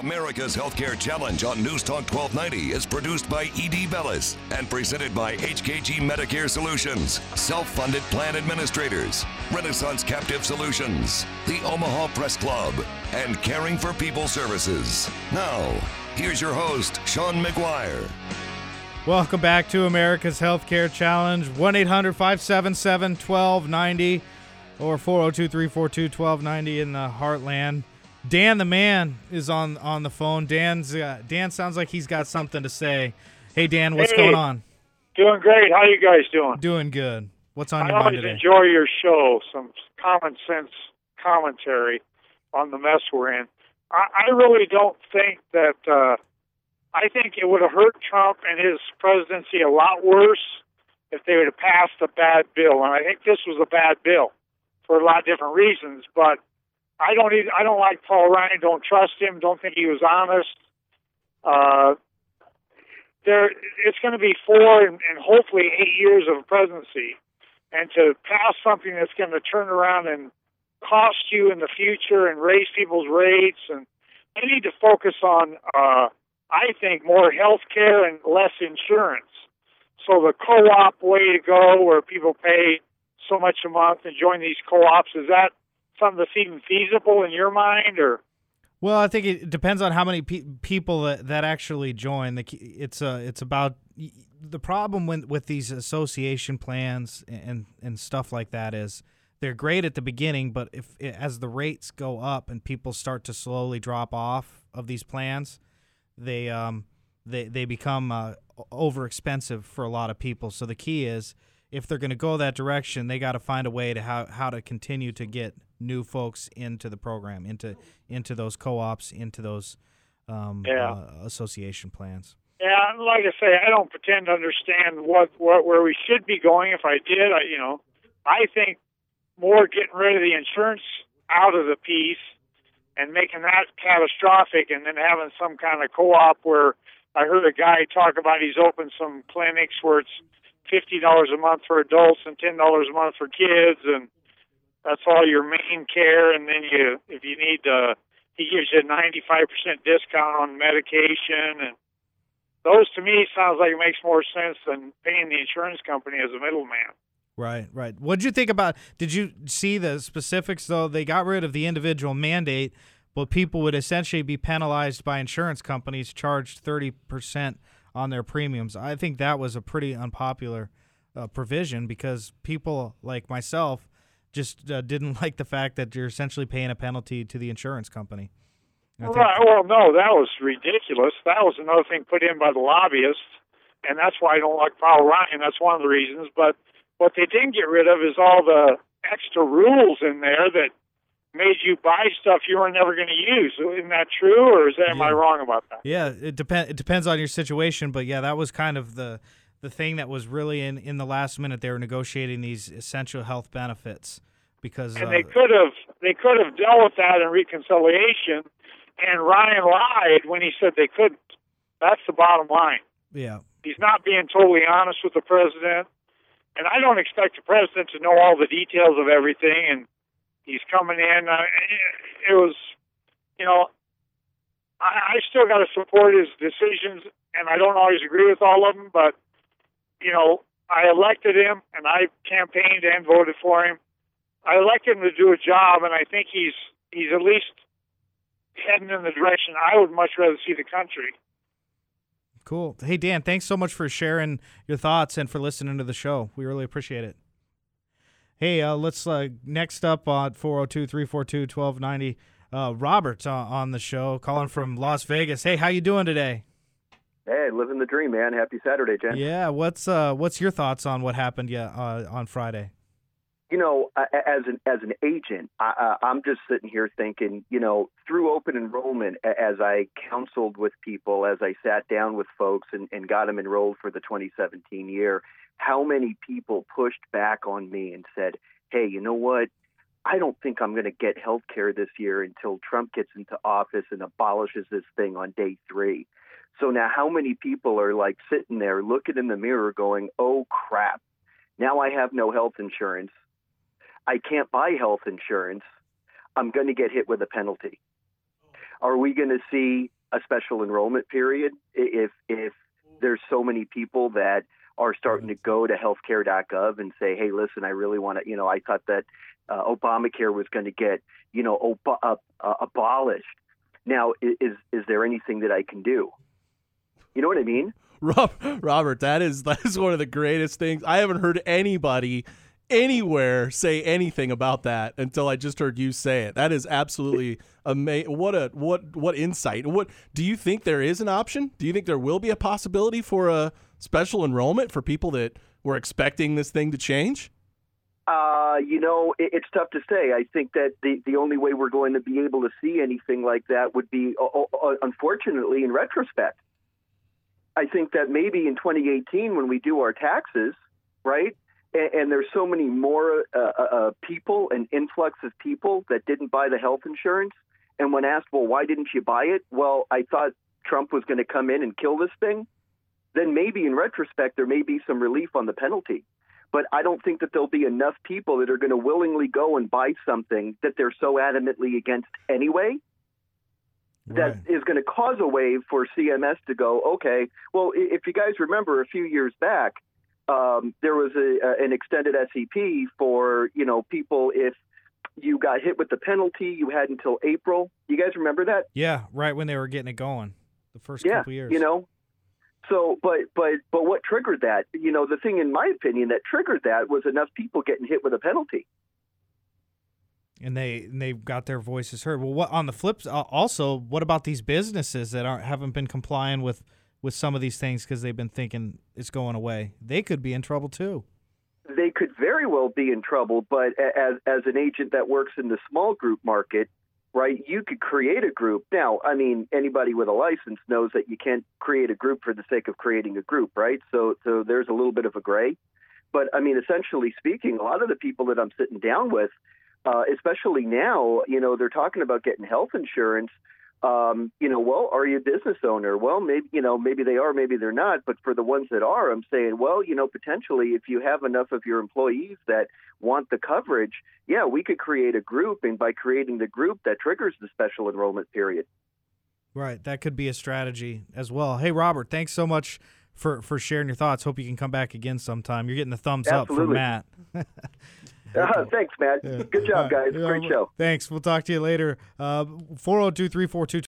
America's Healthcare Challenge on News Talk 1290 is produced by E.D. Bellis and presented by HKG Medicare Solutions, self funded plan administrators, Renaissance Captive Solutions, the Omaha Press Club, and Caring for People Services. Now, here's your host, Sean McGuire. Welcome back to America's Healthcare Challenge. 1 800 577 1290 or 402 342 1290 in the heartland. Dan the man is on on the phone. Dan's uh, Dan sounds like he's got something to say. Hey Dan, what's Hey. going on? Doing great. How you guys doing? Doing good. What's on I your mind always today? enjoy your show. Some common sense commentary on the mess we're in. I, I really don't think that. Uh, I think it would have hurt Trump and his presidency a lot worse if they would have passed a bad bill. And I think this was a bad bill for a lot of different reasons. But I don't. Even, I don't like Paul Ryan. Don't trust him. Don't think he was honest. Uh, there, it's going to be four and, and hopefully eight years of presidency, and to pass something that's going to turn around and cost you in the future and raise people's rates, and they need to focus on, uh, I think, more health care and less insurance. So the co-op way to go, where people pay so much a month and join these co-ops, is that something that's even feasible in your mind, or? Well, I think it depends on how many pe- people that, that actually join. The, it's uh, it's about the problem with with these association plans and and stuff like that is they're great at the beginning, but if as the rates go up and people start to slowly drop off of these plans, they um they they become uh, over expensive for a lot of people. So the key is if they're going to go that direction, they got to find a way to how how to continue to get new folks into the program, into into those co-ops, into those um, Yeah. uh, association plans. Yeah, like I say, I don't pretend to understand what, what where we should be going. If I did, I you know, I think more getting rid of the insurance out of the piece and making that catastrophic, and then having some kind of co-op where I heard a guy talk about he's opened some clinics where it's fifty dollars a month for adults and ten dollars a month for kids, and that's all your main care. And then you, if you need, uh, he gives you a ninety-five percent discount on medication and those to me sounds like it makes more sense than paying the insurance company as a middleman. Right, right. What did you think about? Did you see the specifics though? They got rid of the individual mandate, but people would essentially be penalized by insurance companies charged thirty percent on their premiums. I think that was a pretty unpopular uh, provision because people like myself just uh, didn't like the fact that you're essentially paying a penalty to the insurance company. Right. Well, no, that was ridiculous. That was another thing put in by the lobbyists, and that's why I don't like Paul Ryan. That's one of the reasons. But what they didn't get rid of is all the extra rules in there that made you buy stuff you were never going to use. Isn't that true, or is that, am I wrong about that? Yeah, it depends. It depends on your situation, but yeah, that was kind of the the thing that was really in in the last minute. They were negotiating these essential health benefits because And uh, they could have they could have dealt with that in reconciliation. And Ryan lied when he said they couldn't. That's the bottom line. yeah, He's not being totally honest with the president. And I don't expect the president to know all the details of everything. And he's coming in. Uh, it was, you know, I, I still got to support his decisions, and I don't always agree with all of them. But you know, I elected him, and I campaigned and voted for him. I elected him to do a job, and I think he's he's at least heading in the direction I would much rather see the country. cool. Hey Dan, thanks so much for sharing your thoughts and for listening to the show. We really appreciate it. Hey, uh, let's uh, next up on 402-342-1290, uh, Robert uh, on the show, calling from Las Vegas. Hey, how you doing today? Hey, living the dream, man. Happy Saturday, Jen. Yeah, what's uh, what's your thoughts on what happened yeah uh, on Friday? You know, as an as an agent, I, I'm just sitting here thinking, you know, through open enrollment, as I counseled with people, as I sat down with folks and, and got them enrolled for the 2017 year, how many people pushed back on me and said, "Hey, you know what? I don't think I'm going to get health care this year until Trump gets into office and abolishes this thing on day three. So now, how many people are like sitting there looking in the mirror going, oh crap, now I have no health insurance. I can't buy health insurance. I'm going to get hit with a penalty. Are we going to see a special enrollment period if if there's so many people that are starting to go to healthcare.gov and say, "Hey, listen, I really want to," you know, I thought that uh, Obamacare was going to get, you know, ob- uh, abolished. Now, is is there anything that I can do? You know what I mean? Robert, that is that is one of the greatest things. I haven't heard anybody anywhere say anything about that until I just heard you say it. That is absolutely amazing. What a what what insight. What do you think there is an option? Do you think there will be a possibility for a special enrollment for people that were expecting this thing to change? Uh, you know, it, it's tough to say. I think that the, the only way we're going to be able to see anything like that would be, uh, uh, unfortunately, in retrospect. I think that maybe in 2018, when we do our taxes, right, and, and there's so many more uh, uh, uh, people, an influx of people that didn't buy the health insurance, and when asked, well, why didn't you buy it? Well, I thought Trump was going to come in and kill this thing. Then maybe in retrospect, there may be some relief on the penalty. But I don't think that there'll be enough people that are going to willingly go and buy something that they're so adamantly against anyway that is going to cause a wave for CMS to go, okay, well, if you guys remember a few years back, um, there was a, an extended SEP for, you know, people if you got hit with the penalty, you had until April. You guys remember that? Yeah, right when they were getting it going, the first yeah, couple years. You know, so, but but but what triggered that? You know, the thing in my opinion that triggered that was enough people getting hit with a penalty and they and they got their voices heard. Well, what on the flip uh, also, what about these businesses that aren't haven't been complying with with some of these things because they've been thinking it's going away? They could be in trouble too. They could very well be in trouble, but as as an agent that works in the small group market, right? You could create a group. Now, I mean, anybody with a license knows that you can't create a group for the sake of creating a group, right? So so there's a little bit of a gray. But I mean, essentially speaking, a lot of the people that I'm sitting down with uh, especially now, you know, they're talking about getting health insurance. Um, you know, well, are you a business owner? Well, maybe, you know, maybe they are, maybe they're not. But for the ones that are, I'm saying, well, you know, potentially if you have enough of your employees that want the coverage, yeah, we could create a group. And by creating the group, that triggers the special enrollment period. Right. That could be a strategy as well. Hey, Robert, thanks so much for, for sharing your thoughts. Hope you can come back again sometime. You're getting the thumbs Absolutely. up from Matt. Uh, thanks, Matt. Yeah. Good job, guys. Great show. Thanks. We'll talk to you later. Uh, 402 342